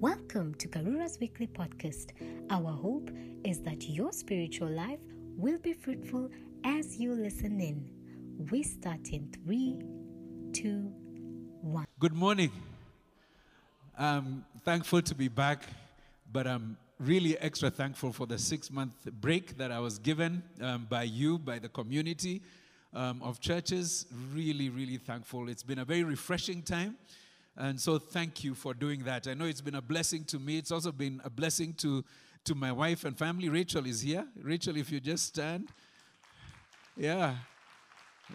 Welcome to Karura's weekly podcast. Our hope is that your spiritual life will be fruitful as you listen in. We start in three, two, one. Good morning. I'm thankful to be back, but I'm really extra thankful for the six month break that I was given um, by you, by the community um, of churches. Really, really thankful. It's been a very refreshing time. And so, thank you for doing that. I know it's been a blessing to me. It's also been a blessing to, to my wife and family. Rachel is here. Rachel, if you just stand. Yeah.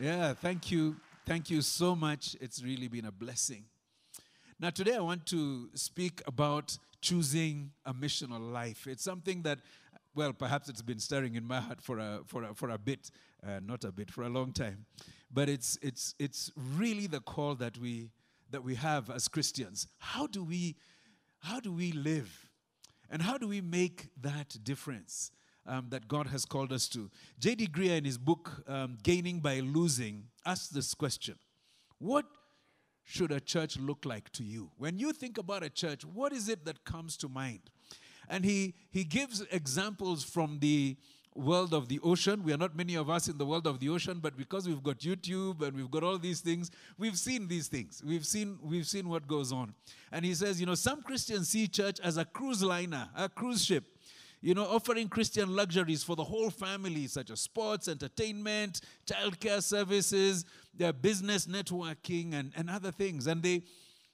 Yeah. Thank you. Thank you so much. It's really been a blessing. Now, today I want to speak about choosing a missional life. It's something that, well, perhaps it's been stirring in my heart for a, for a, for a bit, uh, not a bit, for a long time. But it's, it's, it's really the call that we, that we have as Christians. How do we, how do we live? And how do we make that difference um, that God has called us to? J.D. Greear, in his book, um, Gaining by Losing, asks this question What should a church look like to you? When you think about a church, what is it that comes to mind? And he, he gives examples from the world of the ocean. We are not many of us in the world of the ocean, but because we've got YouTube and we've got all these things, we've seen these things. We've seen, we've seen what goes on. And he says, you know, some Christians see church as a cruise liner, a cruise ship. You know, offering Christian luxuries for the whole family, such as sports, entertainment, childcare services, their business networking, and, and other things. And they,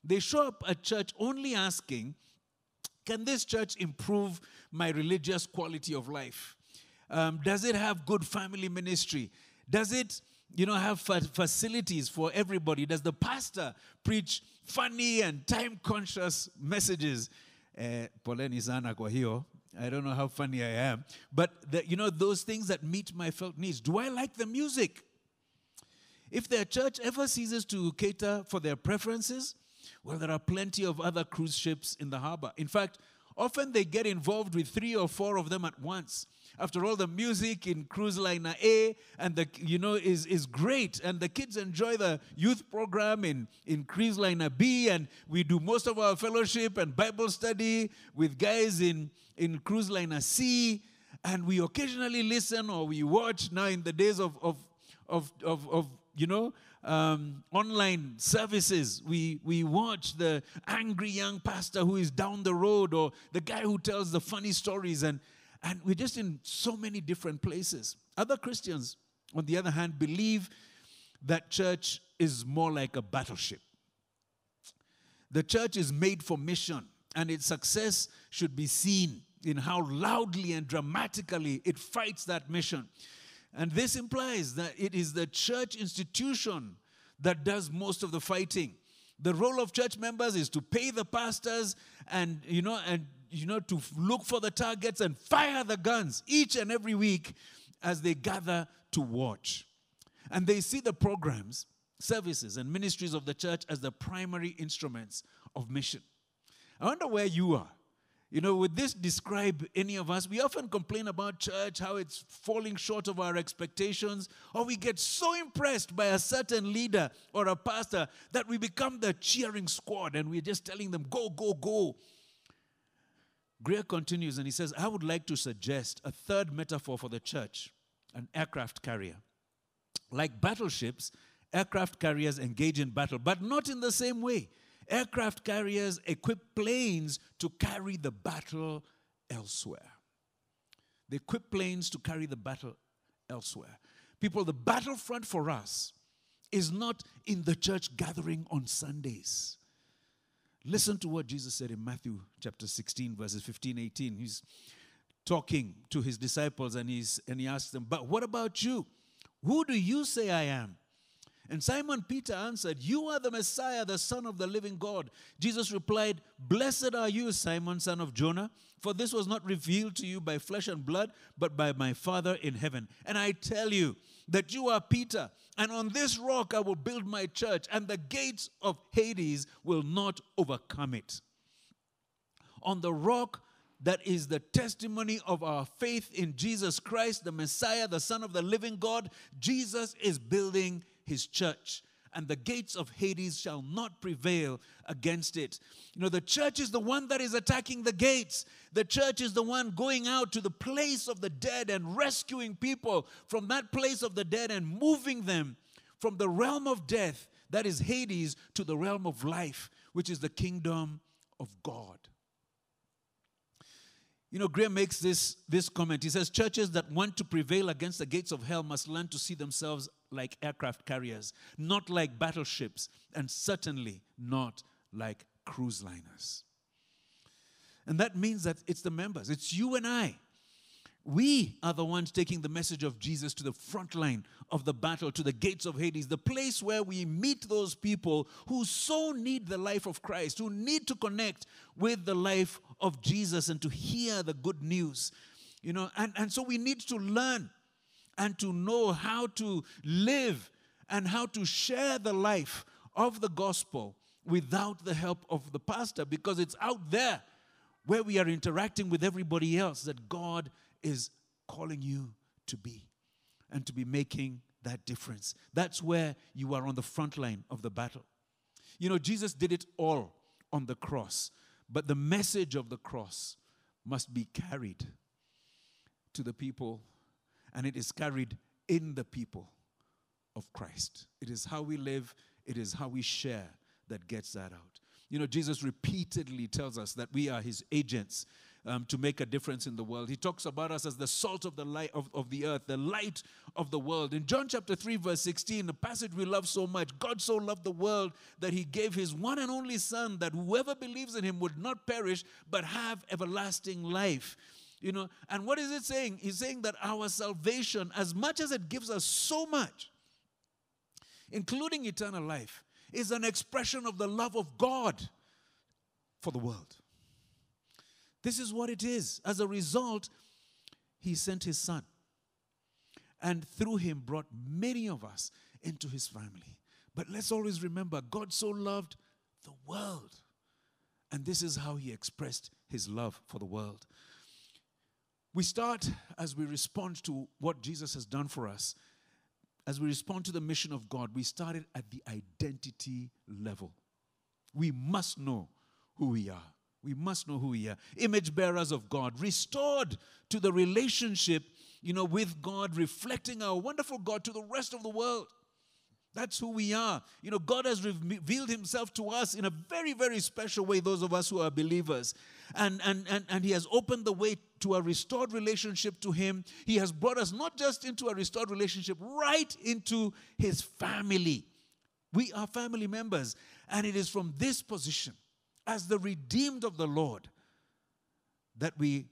they show up at church only asking, Can this church improve my religious quality of life? Um, does it have good family ministry? Does it, you know, have fa- facilities for everybody? Does the pastor preach funny and time-conscious messages? Eh, poleni sana kwa hiyo. I don't know how funny I am, but the, you know those things that meet my felt needs. Do I like the music? If their church ever ceases to cater for their preferences, well, there are plenty of other cruise ships in the harbor. In fact, often they get involved with three or four of them at once. After all, the music in Cruise Liner A and the you know is, is great, and the kids enjoy the youth program in, in Cruise Liner B, and we do most of our fellowship and Bible study with guys in, in Cruise Liner C, and we occasionally listen or we watch now in the days of of of, of, of you know um, online services. We, we watch the angry young pastor who is down the road or the guy who tells the funny stories. And, and we're just in so many different places. Other Christians, on the other hand, believe that church is more like a battleship. The church is made for mission, and its success should be seen in how loudly and dramatically it fights that mission. And this implies that it is the church institution that does most of the fighting. The role of church members is to pay the pastors and you know and you know to look for the targets and fire the guns each and every week as they gather to watch. And they see the programs, services and ministries of the church as the primary instruments of mission. I wonder where you are. You know, would this describe any of us? We often complain about church, how it's falling short of our expectations, or we get so impressed by a certain leader or a pastor that we become the cheering squad and we're just telling them, go, go, go. Greear continues and he says, I would like to suggest a third metaphor for the church an aircraft carrier. Like battleships, aircraft carriers engage in battle, but not in the same way. Aircraft carriers equip planes to carry the battle elsewhere. They equip planes to carry the battle elsewhere. People, the battlefront for us is not in the church gathering on Sundays. Listen to what Jesus said in Matthew chapter 16, verses 15, 18. He's talking to his disciples and, he's, and he asks them, But what about you? Who do you say I am? And Simon Peter answered, You are the Messiah, the Son of the living God. Jesus replied, Blessed are you, Simon, son of Jonah, for this was not revealed to you by flesh and blood, but by my Father in heaven. And I tell you that you are Peter, and on this rock I will build my church, and the gates of Hades will not overcome it. On the rock that is the testimony of our faith in Jesus Christ, the Messiah, the Son of the living God, Jesus is building his church. And the gates of Hades shall not prevail against it. You know, the church is the one that is attacking the gates. The church is the one going out to the place of the dead and rescuing people from that place of the dead and moving them from the realm of death, that is Hades, to the realm of life, which is the kingdom of God. You know, Graham makes this, this comment. He says, Churches that want to prevail against the gates of hell must learn to see themselves like aircraft carriers, not like battleships, and certainly not like cruise liners. And that means that it's the members, it's you and I we are the ones taking the message of Jesus to the front line of the battle, to the gates of Hades, the place where we meet those people who so need the life of Christ, who need to connect with the life of Jesus and to hear the good news. You know, and, and so we need to learn and to know how to live and how to share the life of the gospel without the help of the pastor because it's out there where we are interacting with everybody else that God is calling you to be and to be making that difference. That's where you are on the front line of the battle. You know, Jesus did it all on the cross, but the message of the cross must be carried to the people, and it is carried in the people of Christ. It is how we live, it is how we share that gets that out. You know, Jesus repeatedly tells us that we are his agents um, to make a difference in the world. He talks about us as the salt of the light of, of the earth, the light of the world. In John chapter 3, verse 16, the passage we love so much, God so loved the world that he gave his one and only Son, that whoever believes in him would not perish, but have everlasting life. You know, and what is it saying? He's saying that our salvation, as much as it gives us so much, including eternal life, is an expression of the love of God for the world. This is what it is. As a result, he sent his son. And through him brought many of us into his family. But let's always remember God so loved the world. And this is how he expressed his love for the world. We start as we respond to what Jesus has done for us. As we respond to the mission of God, we started at the identity level. We must know who we are. We must know who we are. Image bearers of God, restored to the relationship, you know, with God, reflecting our wonderful God to the rest of the world. That's who we are. You know, God has revealed himself to us in a very, very special way, those of us who are believers. And, and, and, and he has opened the way to a restored relationship to him. He has brought us not just into a restored relationship, right into his family. We are family members. And it is from this position as the redeemed of the Lord that we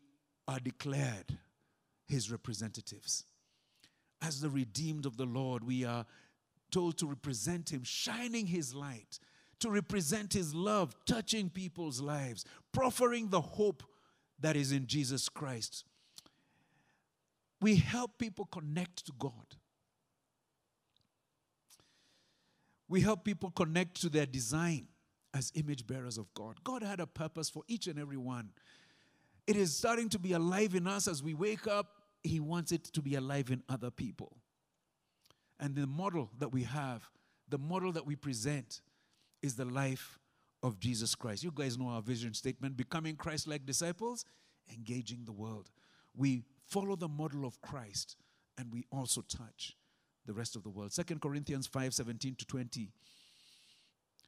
are declared his representatives. As the redeemed of the Lord, we are told to represent him, shining his light, to represent his love, touching people's lives, proffering the hope that is in Jesus Christ. We help people connect to God. We help people connect to their design as image bearers of God. God had a purpose for each and every one. It is starting to be alive in us as we wake up. He wants it to be alive in other people. And the model that we have, the model that we present, is the life of Jesus Christ. You guys know our vision statement becoming Christ like disciples, engaging the world. We follow the model of Christ and we also touch the rest of the world. Second Corinthians 5 17 to 20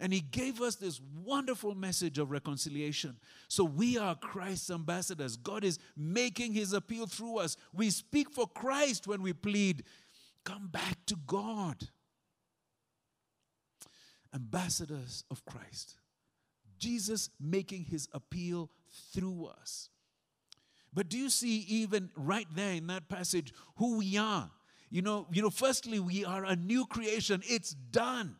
And he gave us this wonderful message of reconciliation. So we are Christ's ambassadors. God is making his appeal through us. We speak for Christ when we plead, come back to God. Ambassadors of Christ. Jesus making his appeal through us. But do you see even right there in that passage who we are? You know, you know, firstly, we are a new creation. It's done.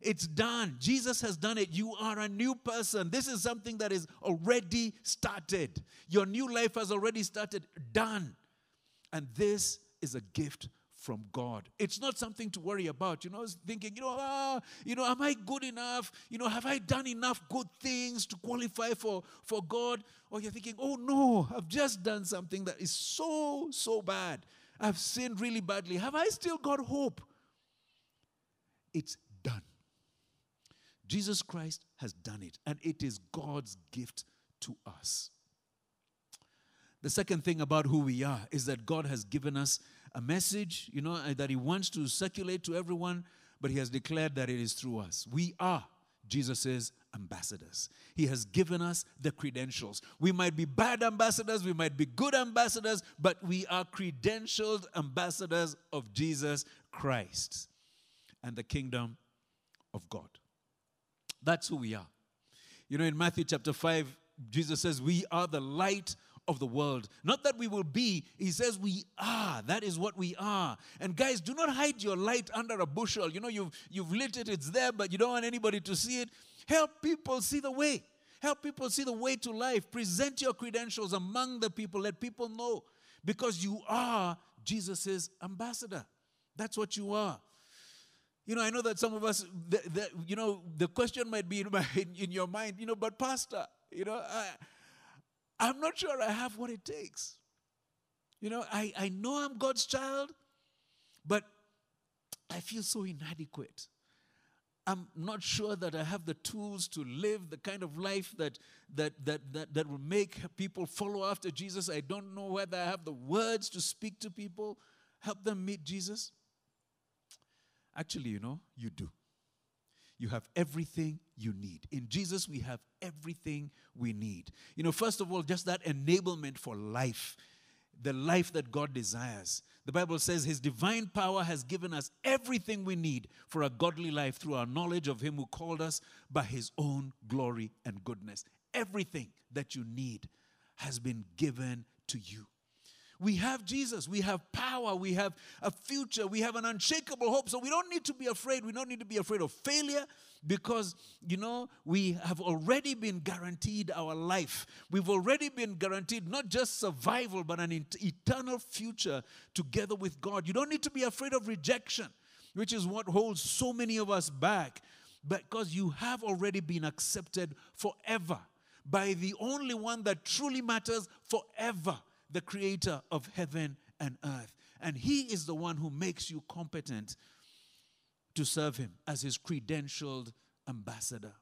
It's done. Jesus has done it. You are a new person. This is something that is already started. Your new life has already started. Done. And this is a gift from God. It's not something to worry about. You know, thinking, you know, ah, you know, am I good enough? You know, have I done enough good things to qualify for, for God? Or you're thinking, oh no, I've just done something that is so, so bad. I've sinned really badly. Have I still got hope? It's done. Jesus Christ has done it, and it is God's gift to us. The second thing about who we are is that God has given us a message, you know, that He wants to circulate to everyone, but He has declared that it is through us. We are Jesus' ambassadors. He has given us the credentials. We might be bad ambassadors, we might be good ambassadors, but we are credentialed ambassadors of Jesus Christ and the kingdom of God. That's who we are. You know, in Matthew chapter 5, Jesus says, We are the light of the world. Not that we will be, he says we are. That is what we are. And guys, do not hide your light under a bushel. You know, you've, you've lit it, it's there, but you don't want anybody to see it. Help people see the way. Help people see the way to life. Present your credentials among the people. Let people know because you are Jesus' ambassador. That's what you are. You know, I know that some of us, the, the, you know, the question might be in, my, in, in, your mind, you know, but Pastor, you know, I, I'm not sure I have what it takes. You know, I, I know I'm God's child, but I feel so inadequate. I'm not sure that I have the tools to live the kind of life that, that, that, that, that will make people follow after Jesus. I don't know whether I have the words to speak to people, help them meet Jesus. Actually, you know, you do. You have everything you need. In Jesus, we have everything we need. You know, first of all, just that enablement for life, the life that God desires. The Bible says His divine power has given us everything we need for a godly life through our knowledge of Him who called us by His own glory and goodness. Everything that you need has been given to you. We have Jesus. We have power. We have a future. We have an unshakable hope. So we don't need to be afraid. We don't need to be afraid of failure because, you know, we have already been guaranteed our life. We've already been guaranteed not just survival, but an eternal future together with God. You don't need to be afraid of rejection, which is what holds so many of us back, because you have already been accepted forever by the only one that truly matters forever the creator of heaven and earth. And he is the one who makes you competent to serve him as his credentialed ambassador.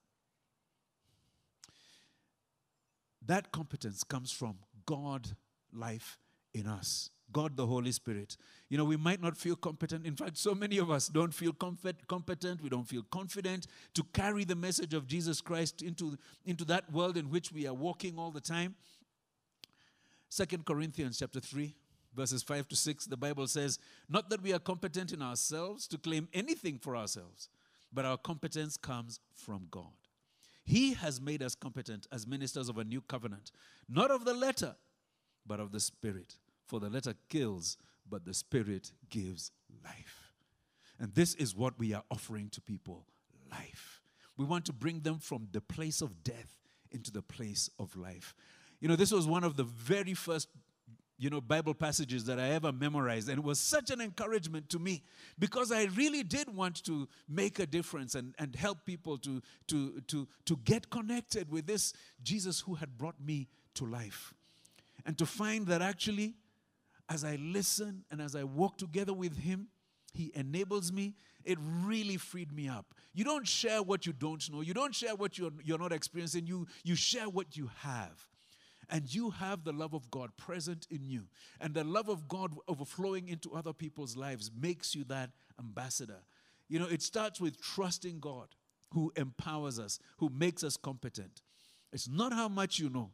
That competence comes from God life in us. God the Holy Spirit. You know, we might not feel competent. In fact, so many of us don't feel competent. We don't feel confident to carry the message of Jesus Christ into, into that world in which we are walking all the time. Second Corinthians chapter 3 verses 5 to 6 the Bible says not that we are competent in ourselves to claim anything for ourselves but our competence comes from God. He has made us competent as ministers of a new covenant, not of the letter, but of the Spirit. For the letter kills, but the Spirit gives life. And this is what we are offering to people life. We want to bring them from the place of death into the place of life. You know, this was one of the very first you know bible passages that i ever memorized. And it was such an encouragement to me because i really did want to make a difference and, and help people to, to, to, to get connected with this jesus who had brought me to life. And to find that actually as i listen and as i walk together with him he enables me. It really freed me up. You don't share what you don't know. You don't share what you're, you're not experiencing. You, you share what you have and you have the love of God present in you, and the love of God overflowing into other people's lives makes you that ambassador. You know, it starts with trusting God who empowers us, who makes us competent. It's not how much you know,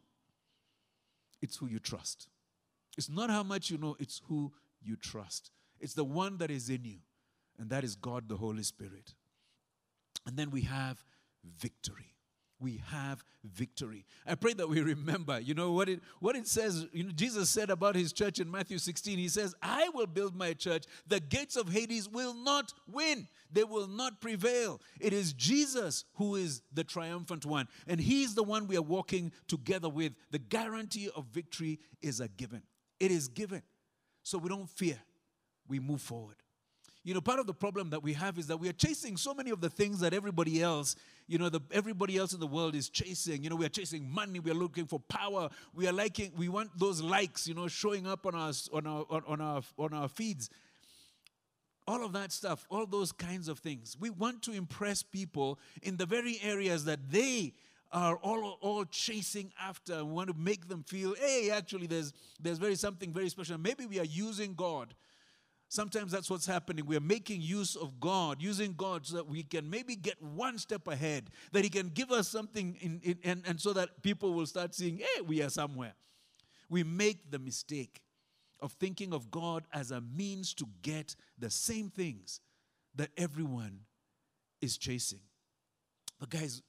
it's who you trust. It's not how much you know, it's who you trust. It's the one that is in you, and that is God the Holy Spirit. And then we have victory we have victory. I pray that we remember, you know, what it, what it says, you know, Jesus said about his church in Matthew 16. He says, I will build my church. The gates of Hades will not win, they will not prevail. It is Jesus who is the triumphant one, and he's the one we are walking together with. The guarantee of victory is a given. It is given. so we don't fear, we move forward. You know, part of the problem that we have is that we are chasing so many of the things that everybody else, you know, the, everybody else in the world is chasing. You know, we are chasing money, we are looking for power, we are liking, we want those likes, you know, showing up on our on our on our on our feeds. All of that stuff, all those kinds of things. We want to impress people in the very areas that they are all, all chasing after. We want to make them feel, hey, actually, there's, there's very something very special. Maybe we are using God Sometimes that's what's happening. We're making use of God, using God so that we can maybe get one step ahead, that He can give us something, in, in, and, and so that people will start seeing, hey, we are somewhere. We make the mistake of thinking of God as a means to get the same things that everyone is chasing. But, guys,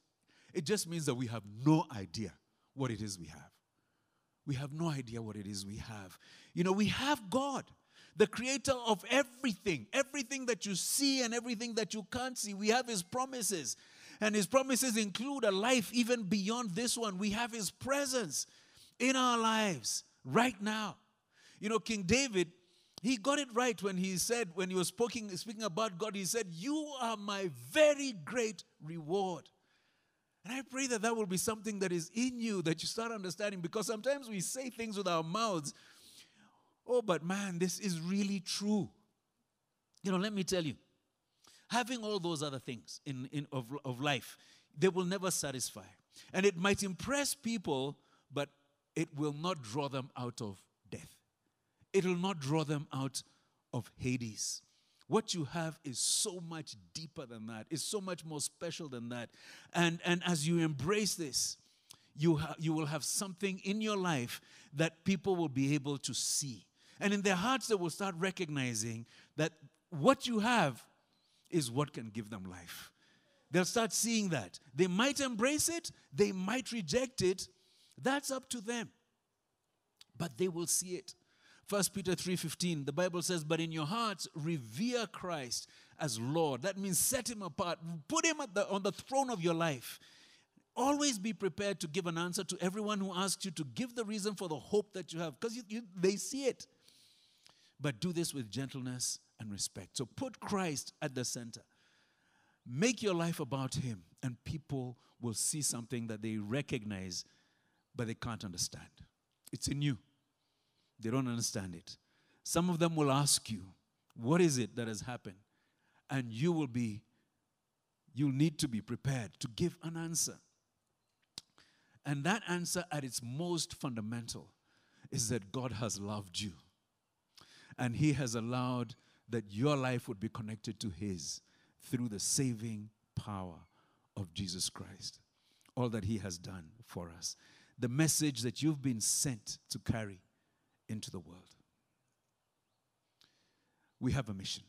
it just means that we have no idea what it is we have. We have no idea what it is we have. You know, we have God the creator of everything, everything that you see and everything that you can't see. We have his promises. And his promises include a life even beyond this one. We have his presence in our lives right now. You know, King David, he got it right when he said, when he was speaking, speaking about God, he said, You are my very great reward. And I pray that that will be something that is in you that you start understanding because sometimes we say things with our mouths Oh, but man, this is really true. You know, let me tell you, having all those other things in, in of, of life, they will never satisfy. And it might impress people, but it will not draw them out of death. It will not draw them out of Hades. What you have is so much deeper than that. It's so much more special than that. And, and as you embrace this, you, ha- you will have something in your life that people will be able to see. And in their hearts, they will start recognizing that what you have is what can give them life. They'll start seeing that. They might embrace it, they might reject it. That's up to them. But they will see it. 1 Peter 3:15 the Bible says but in your hearts revere Christ as Lord that means set him apart put him the, on the throne of your life always be prepared to give an answer to everyone who asks you to give the reason for the hope that you have because they see it but do this with gentleness and respect. So put Christ at the center. Make your life about Him, and people will see something that they recognize, but they can't understand. It's in you. They don't understand it. Some of them will ask you, What is it that has happened? And you will be, you'll need to be prepared to give an answer. And that answer, at its most fundamental, is that God has loved you and He has allowed that your life would be connected to His through the saving power of Jesus Christ. All that He has done for us. The message that you've been sent to carry into the world. We have a mission.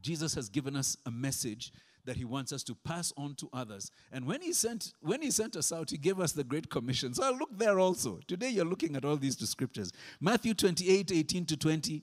Jesus has given us a message that he wants us to pass on to others. And when he sent when he sent us out, he gave us the great commission. So I look there also. Today you're looking at all these scriptures. Matthew 28, 18 to 20.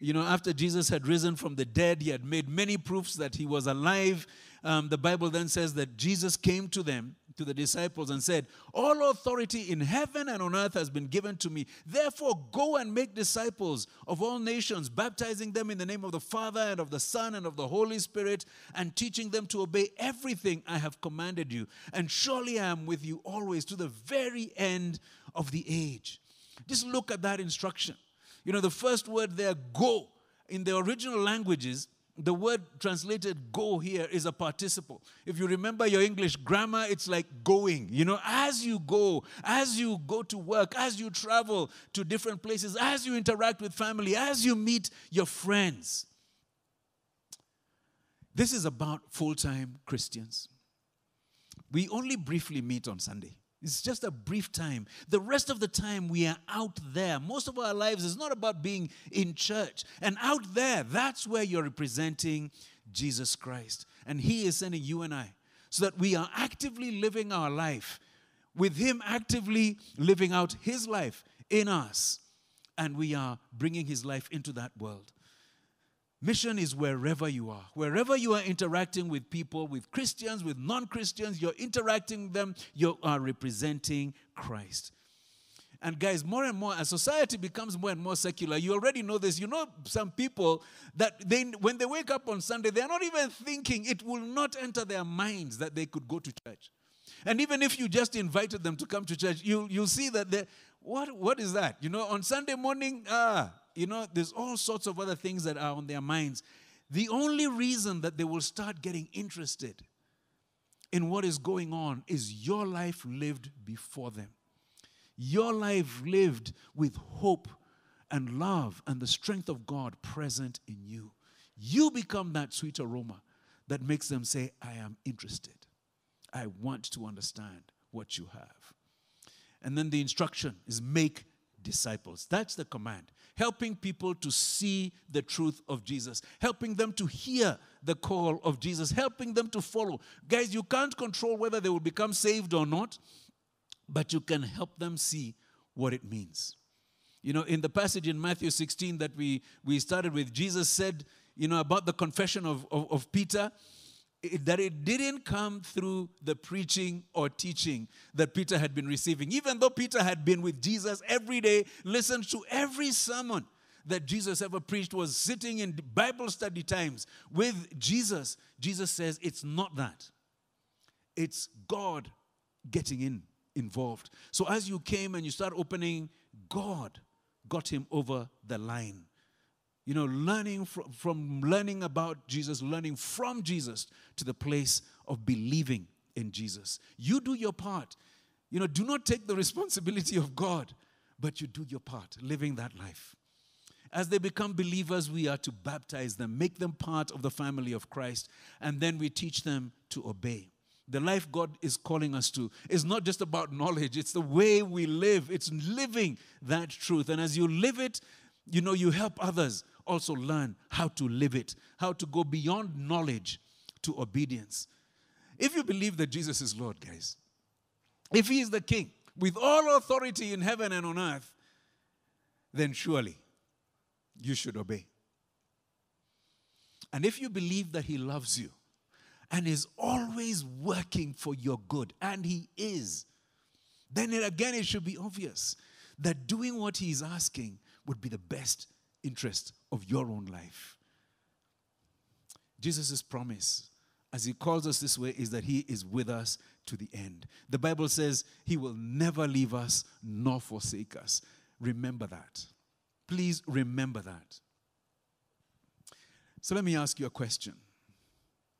You know, after Jesus had risen from the dead, he had made many proofs that he was alive. Um, the Bible then says that Jesus came to them to the disciples and said, All authority in heaven and on earth has been given to me. Therefore, go and make disciples of all nations, baptizing them in the name of the Father and of the Son and of the Holy Spirit, and teaching them to obey everything I have commanded you. And surely I am with you always to the very end of the age. Just look at that instruction. You know, the first word there, go, in the original languages, the word translated go here is a participle. If you remember your English grammar, it's like going. You know, as you go, as you go to work, as you travel to different places, as you interact with family, as you meet your friends. This is about full time Christians. We only briefly meet on Sunday. It's just a brief time. The rest of the time, we are out there. Most of our lives is not about being in church. And out there, that's where you're representing Jesus Christ. And He is sending you and I so that we are actively living our life with Him actively living out His life in us. And we are bringing His life into that world. Mission is wherever you are. Wherever you are interacting with people, with Christians, with non Christians, you're interacting with them, you are representing Christ. And guys, more and more, as society becomes more and more secular, you already know this. You know, some people that they, when they wake up on Sunday, they're not even thinking, it will not enter their minds that they could go to church. And even if you just invited them to come to church, you, you'll see that they what, what is that? You know, on Sunday morning, ah, you know, there's all sorts of other things that are on their minds. The only reason that they will start getting interested in what is going on is your life lived before them. Your life lived with hope and love and the strength of God present in you. You become that sweet aroma that makes them say, I am interested. I want to understand what you have. And then the instruction is make disciples. That's the command. Helping people to see the truth of Jesus, helping them to hear the call of Jesus, helping them to follow. Guys, you can't control whether they will become saved or not, but you can help them see what it means. You know, in the passage in Matthew 16 that we, we started with, Jesus said, you know, about the confession of, of, of Peter, it, that it didn't come through the preaching or teaching that Peter had been receiving. Even though Peter had been with Jesus every day, listened to every sermon that Jesus ever preached, was sitting in Bible study times with Jesus, Jesus says it's not that. It's God getting in involved. So as you came and you start opening, God got him over the line. You know, learning from, from learning about Jesus, learning from Jesus to the place of believing in Jesus. You do your part. You know, do not take the responsibility of God, but you do your part, living that life. As they become believers, we are to baptize them, make them part of the family of Christ, and then we teach them to obey. The life God is calling us to is not just about knowledge, it's the way we live. It's living that truth. And as you live it, you know, you help others also learn how to live it, how to go beyond knowledge to obedience. If you believe that Jesus is Lord, guys, if He is the King with all authority in heaven and on earth, then surely you should obey. And if you believe that He loves you, and is always working for your good, and He is, then it, again it should be obvious that doing what He is asking would be the best interest of your own life. Jesus' promise, as He calls us this way, is that He is with us to the end. The Bible says He will never leave us nor forsake us. Remember that. Please remember that. So let me ask you a question.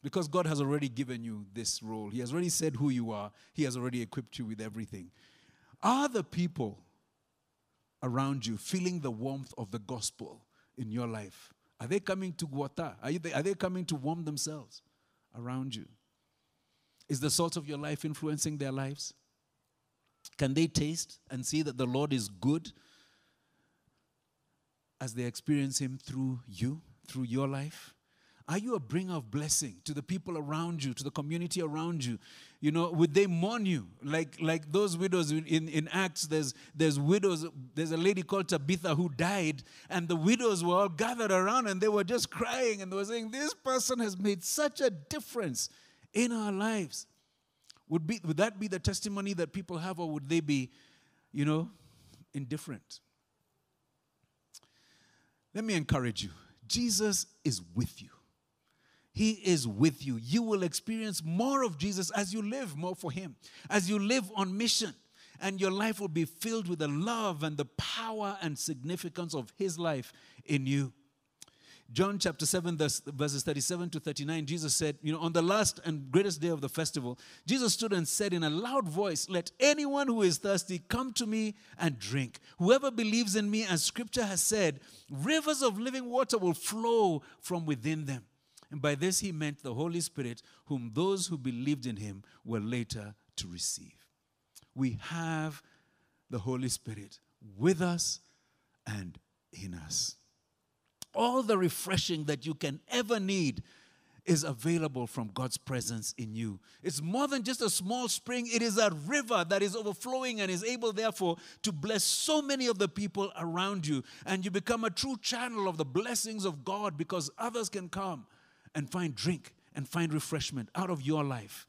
Because God has already given you this role, He has already said who you are, He has already equipped you with everything. Are the people around you feeling the warmth of the gospel in your life? Are they coming to Guata? Are, are they coming to warm themselves around you? Is the salt of your life influencing their lives? Can they taste and see that the Lord is good as they experience Him through you, through your life? Are you a bringer of blessing to the people around you, to the community around you? You know, would they mourn you? Like, like those widows in, in Acts, there's, there's widows, there's a lady called Tabitha who died, and the widows were all gathered around and they were just crying and they were saying, This person has made such a difference in our lives. Would, be, would that be the testimony that people have, or would they be, you know, indifferent? Let me encourage you Jesus is with you. He is with you. You will experience more of Jesus as you live more for Him, as you live on mission. And your life will be filled with the love and the power and significance of His life in you. John chapter 7, verses 37 to 39, Jesus said, You know, on the last and greatest day of the festival, Jesus stood and said in a loud voice, Let anyone who is thirsty come to me and drink. Whoever believes in me, as scripture has said, rivers of living water will flow from within them. And by this he meant the Holy Spirit, whom those who believed in him were later to receive. We have the Holy Spirit with us and in us. All the refreshing that you can ever need is available from God's presence in you. It's more than just a small spring, it is a river that is overflowing and is able, therefore, to bless so many of the people around you. And you become a true channel of the blessings of God because others can come and find drink and find refreshment out of your life.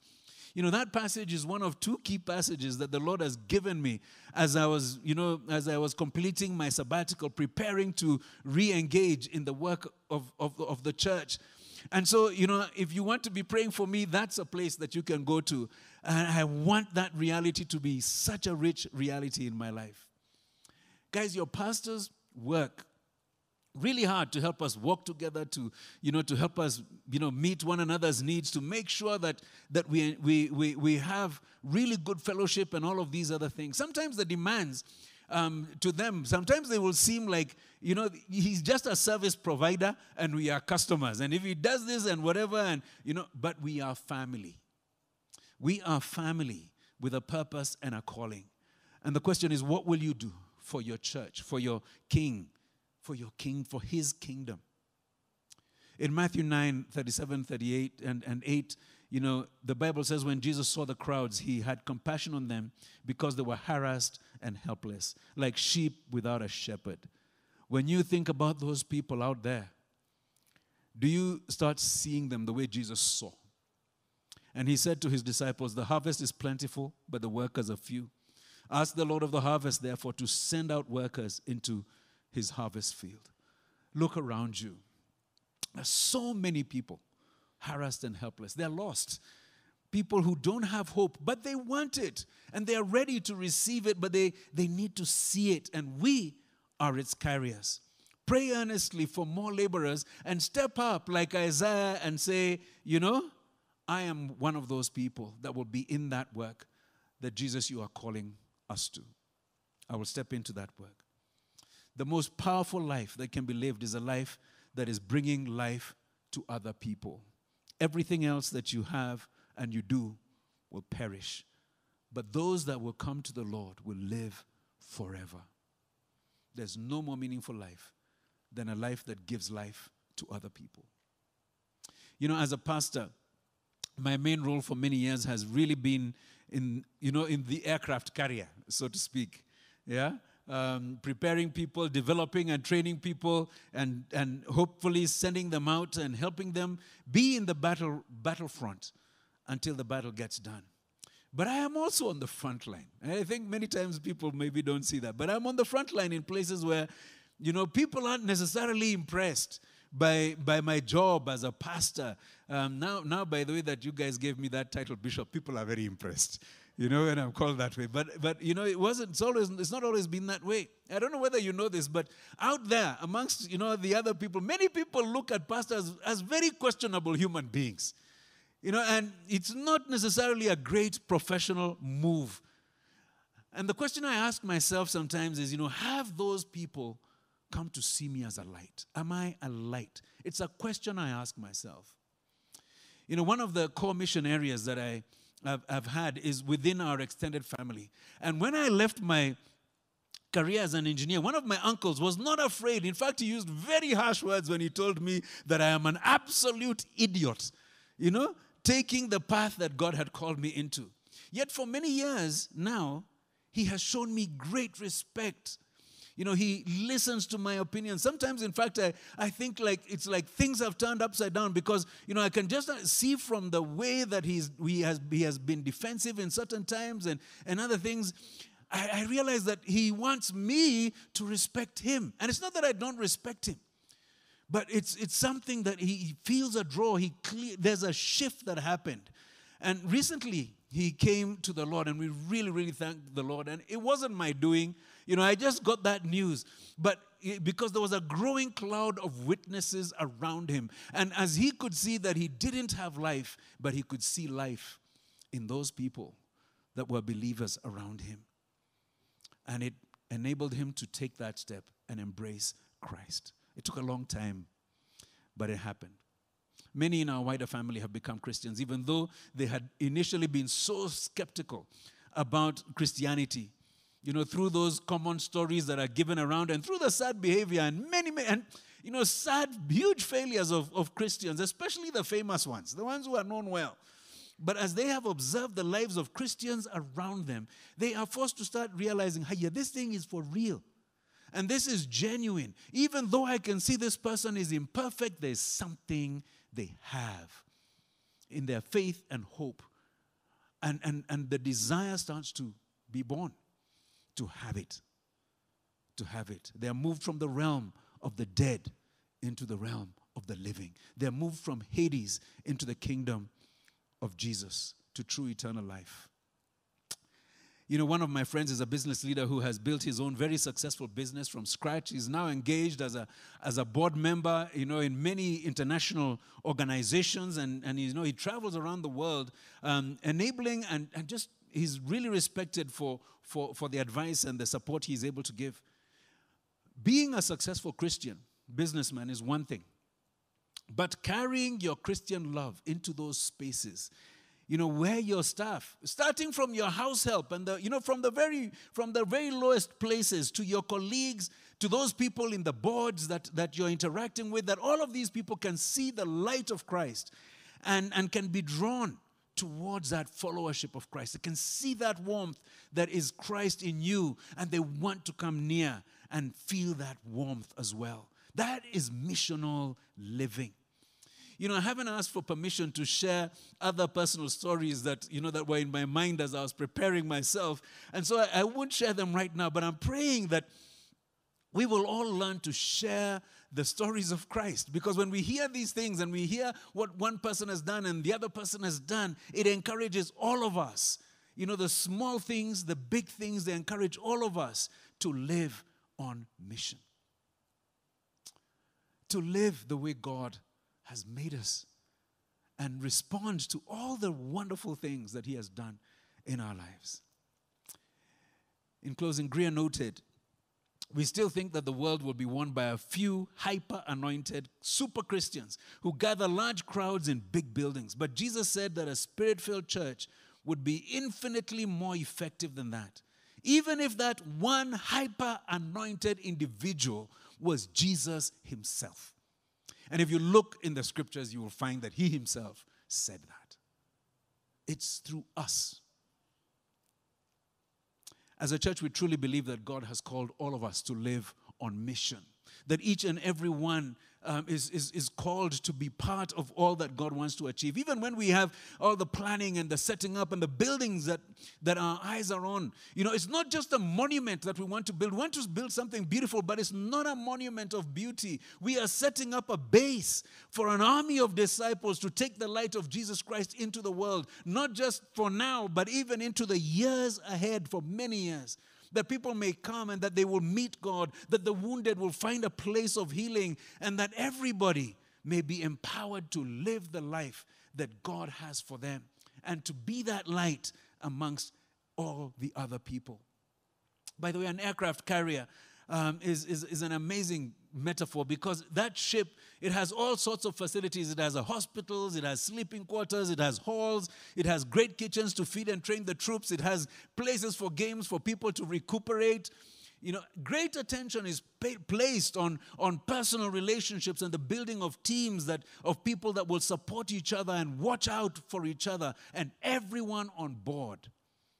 You know, that passage is one of two key passages that the Lord has given me as I was, you know, as I was completing my sabbatical, preparing to re engage in the work of, of, of the church. And so, you know, if you want to be praying for me, that's a place that you can go to. And I want that reality to be such a rich reality in my life. Guys, your pastors work really hard to help us walk together to you know to help us you know meet one another's needs to make sure that that we we we, we have really good fellowship and all of these other things. Sometimes the demands um, to them sometimes they will seem like you know he's just a service provider and we are customers. And if he does this and whatever and you know but we are family. We are family with a purpose and a calling. And the question is what will you do for your church for your king for your king, for his kingdom. In Matthew 9, 37, 38, and, and 8, you know, the Bible says when Jesus saw the crowds, he had compassion on them because they were harassed and helpless, like sheep without a shepherd. When you think about those people out there, do you start seeing them the way Jesus saw? And he said to his disciples, The harvest is plentiful, but the workers are few. Ask the Lord of the harvest, therefore, to send out workers into his harvest field. Look around you. There's so many people harassed and helpless. They're lost. People who don't have hope, but they want it and they're ready to receive it, but they, they need to see it. And we are its carriers. Pray earnestly for more laborers and step up like Isaiah and say, you know, I am one of those people that will be in that work that Jesus, you are calling us to. I will step into that work. The most powerful life that can be lived is a life that is bringing life to other people. Everything else that you have and you do will perish. But those that will come to the Lord will live forever. There's no more meaningful life than a life that gives life to other people. You know, as a pastor, my main role for many years has really been in, you know, in the aircraft carrier, so to speak. Yeah? Um, preparing people, developing and training people, and, and hopefully sending them out and helping them be in the battle, battlefront until the battle gets done. But I am also on the front line. And I think many times people maybe don't see that. But I'm on the front line in places where, you know, people aren't necessarily impressed by, by my job as a pastor. Um, now, now, by the way, that you guys gave me that title, Bishop, people are very impressed you know, and I'm called that way. But but you know, it wasn't. It's always. It's not always been that way. I don't know whether you know this, but out there amongst you know the other people, many people look at pastors as very questionable human beings. You know, and it's not necessarily a great professional move. And the question I ask myself sometimes is, you know, have those people come to see me as a light? Am I a light? It's a question I ask myself. You know, one of the core mission areas that I I've, I've had is within our extended family. And when I left my career as an engineer, one of my uncles was not afraid. In fact, he used very harsh words when he told me that I am an absolute idiot, you know, taking the path that God had called me into. Yet for many years now, he has shown me great respect you know, he listens to my opinion. Sometimes, in fact, I, I think like it's like things have turned upside down because, you know, I can just see from the way that he's, he, has, he has been defensive in certain times and, and other things. I, I realize that he wants me to respect him. And it's not that I don't respect him but it's it's something that he feels a draw he clear, there's a shift that happened and recently he came to the lord and we really really thank the lord and it wasn't my doing you know, I just got that news. But because there was a growing cloud of witnesses around him. And as he could see that he didn't have life, but he could see life in those people that were believers around him. And it enabled him to take that step and embrace Christ. It took a long time, but it happened. Many in our wider family have become Christians, even though they had initially been so skeptical about Christianity you know, through those common stories that are given around and through the sad behavior and many, many and you know, sad, huge failures of, of Christians, especially the famous ones, the ones who are known well. But as they have observed the lives of Christians around them, they are forced to start realizing, hey, yeah, this thing is for real. And this is genuine. Even though I can see this person is imperfect, there's something they have in their faith and hope And, and, and the desire starts to be born to have it. To have it. They are moved from the realm of the dead into the realm of the living. They are moved from Hades into the kingdom of Jesus to true eternal life. You know, one of my friends is a business leader who has built his own very successful business from scratch. He's now engaged as a, as a board member, you know, in many international organizations. And, and you know, he travels around the world um, enabling and, and just, he's really respected for, for, for the advice and the support he's able to give. Being a successful Christian businessman is one thing. But carrying your Christian love into those spaces you know where your staff starting from your house help and the you know from the very from the very lowest places to your colleagues to those people in the boards that that you're interacting with that all of these people can see the light of christ and and can be drawn towards that followership of christ. They can see that warmth that is christ in you and they want to come near and feel that warmth as well. That is missional living. You know, I haven't asked for permission to share other personal stories that, you know, that were in my mind as I was preparing myself. And so I, I won't share them right now, but I'm praying that we will all learn to share the stories of Christ. Because when we hear these things and we hear what one person has done and the other person has done, it encourages all of us. You know, the small things, the big things, they encourage all of us to live on mission. To live the way God has made us and respond to all the wonderful things that He has done in our lives. In closing, Greear noted, we still think that the world will be won by a few hyper anointed super Christians who gather large crowds in big buildings. But Jesus said that a spirit filled church would be infinitely more effective than that. Even if that one hyper anointed individual was Jesus himself. And if you look in the scriptures, you will find that he himself said that. It's through us. As a church, we truly believe that God has called all of us to live on mission, that each and every one um, is, is, is called to be part of all that God wants to achieve. Even when we have all the planning and the setting up and the buildings that, that our eyes are on, you know, it's not just a monument that we want to build. We want to build something beautiful, but it's not a monument of beauty. We are setting up a base for an army of disciples to take the light of Jesus Christ into the world, not just for now, but even into the years ahead for many years that people may come and that they will meet God, that the wounded will find a place of healing, and that everybody may be empowered to live the life that God has for them and to be that light amongst all the other people. By the way, an aircraft carrier um, is, is, is an amazing metaphor because that ship it has all sorts of facilities. It has hospitals it has sleeping quarters it has halls it has great kitchens to feed and train the troops it has places for games for people to recuperate. You know great attention is placed on on personal relationships and the building of teams that of people that will support each other and watch out for each other and everyone on board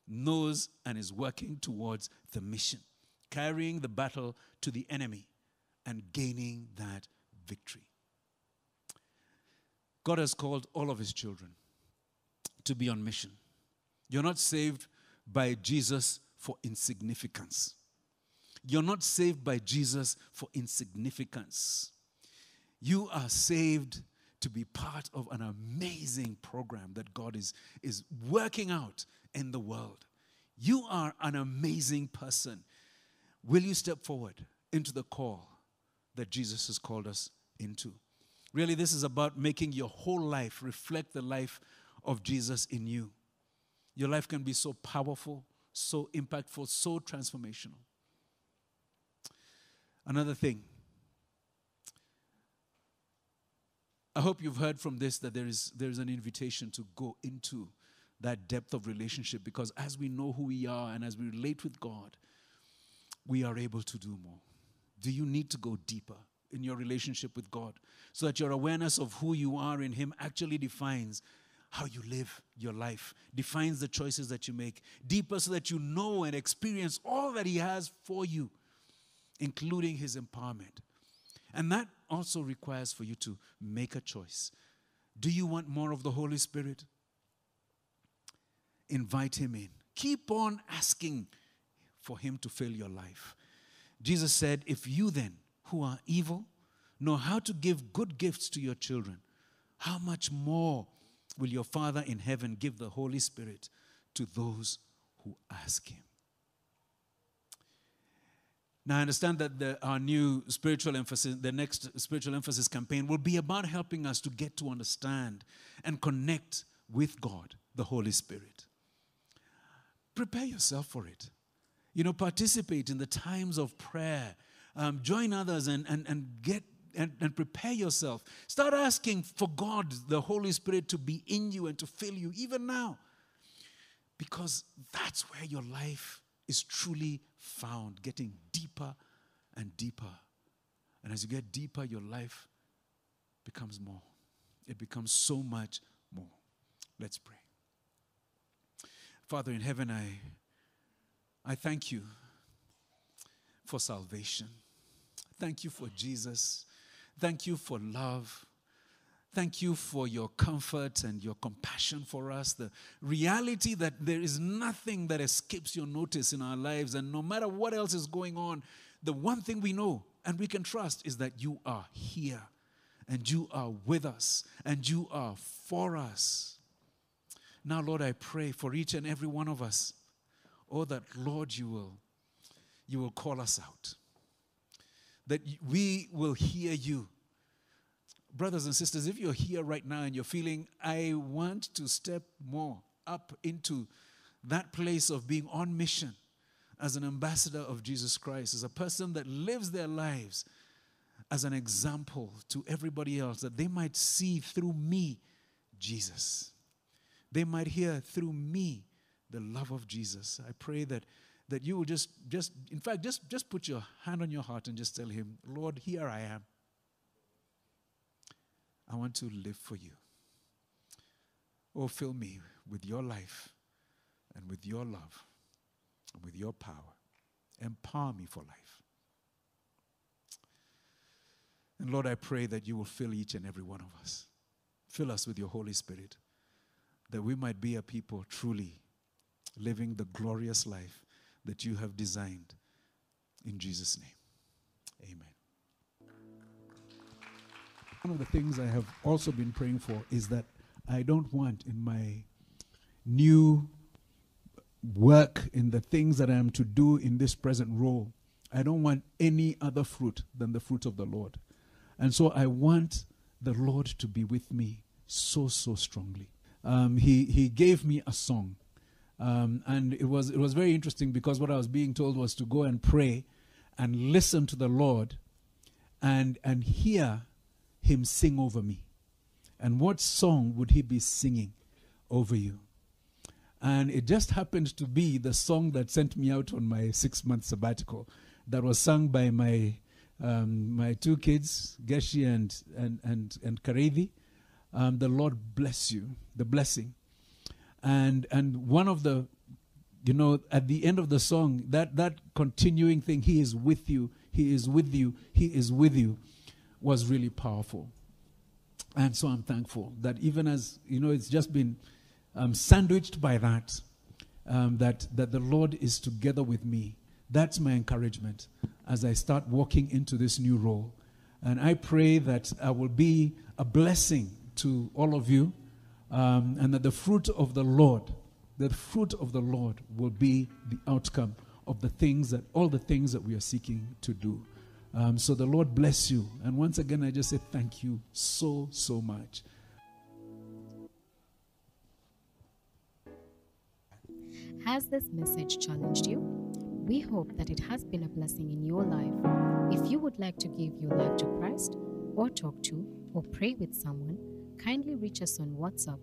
knows and is working towards the mission carrying the battle to the enemy and gaining that victory. God has called all of his children to be on mission. You're not saved by Jesus for insignificance. You're not saved by Jesus for insignificance. You are saved to be part of an amazing program that God is, is working out in the world. You are an amazing person. Will you step forward into the call that Jesus has called us into? Really, this is about making your whole life reflect the life of Jesus in you. Your life can be so powerful, so impactful, so transformational. Another thing, I hope you've heard from this that there is, there is an invitation to go into that depth of relationship because as we know who we are and as we relate with God, we are able to do more. Do you need to go deeper in your relationship with God so that your awareness of who you are in Him actually defines how you live your life, defines the choices that you make, deeper so that you know and experience all that He has for you, including His empowerment. And that also requires for you to make a choice. Do you want more of the Holy Spirit? invite Him in. Keep on asking for Him to fill your life. Jesus said, If you then, who are evil, know how to give good gifts to your children, how much more will your Father in heaven give the Holy Spirit to those who ask Him? Now, I understand that the, our new spiritual emphasis, the next spiritual emphasis campaign, will be about helping us to get to understand and connect with God, the Holy Spirit. Prepare yourself for it. You know, participate in the times of prayer. Um, join others and, and, and get and, and prepare yourself. Start asking for God, the Holy Spirit, to be in you and to fill you even now. Because that's where your life is truly found, getting deeper and deeper. And as you get deeper, your life becomes more. It becomes so much more. Let's pray. Father in heaven, I, I thank you for salvation. Thank you for Jesus. Thank you for love. Thank you for your comfort and your compassion for us. The reality that there is nothing that escapes your notice in our lives, and no matter what else is going on, the one thing we know and we can trust is that you are here and you are with us and you are for us. Now, Lord, I pray for each and every one of us. Oh, that Lord, you will, you will call us out. That we will hear you brothers and sisters, if you're here right now and you're feeling, I want to step more up into that place of being on mission as an ambassador of Jesus Christ, as a person that lives their lives as an example to everybody else, that they might see through me Jesus. They might hear through me the love of Jesus. I pray that that you will just just in fact just just put your hand on your heart and just tell him, Lord, here I am. I want to live for you. Oh, fill me with your life and with your love and with your power. Empower me for life. And Lord, I pray that you will fill each and every one of us. Fill us with your Holy Spirit, that we might be a people truly living the glorious life that you have designed. In Jesus' name, amen. One of the things I have also been praying for is that I don't want in my new work, in the things that I am to do in this present role, I don't want any other fruit than the fruit of the Lord. And so I want the Lord to be with me so, so strongly. Um, he, he gave me a song. Um, and it was, it was very interesting because what I was being told was to go and pray and listen to the Lord and, and hear him sing over me. And what song would he be singing over you? And it just happened to be the song that sent me out on my six month sabbatical that was sung by my um, my two kids, Geshi and and and, and Karevi. Um, the Lord bless you, the blessing. And and one of the you know, at the end of the song, that that continuing thing, He is with you, He is with you, He is with you was really powerful. And so I'm thankful that even as, you know, it's just been um, sandwiched by that, um, that, that the Lord is together with me. That's my encouragement as I start walking into this new role. And I pray that I will be a blessing to all of you um, and that the fruit of the Lord, the fruit of the Lord will be the outcome of the things that, all the things that we are seeking to do. Um, so the Lord bless you. And once again, I just say thank you so, so much. Has this message challenged you? We hope that it has been a blessing in your life. If you would like to give your life to Christ, or talk to, or pray with someone, kindly reach us on WhatsApp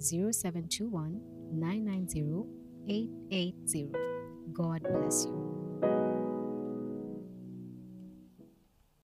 0721 990 880. God bless you.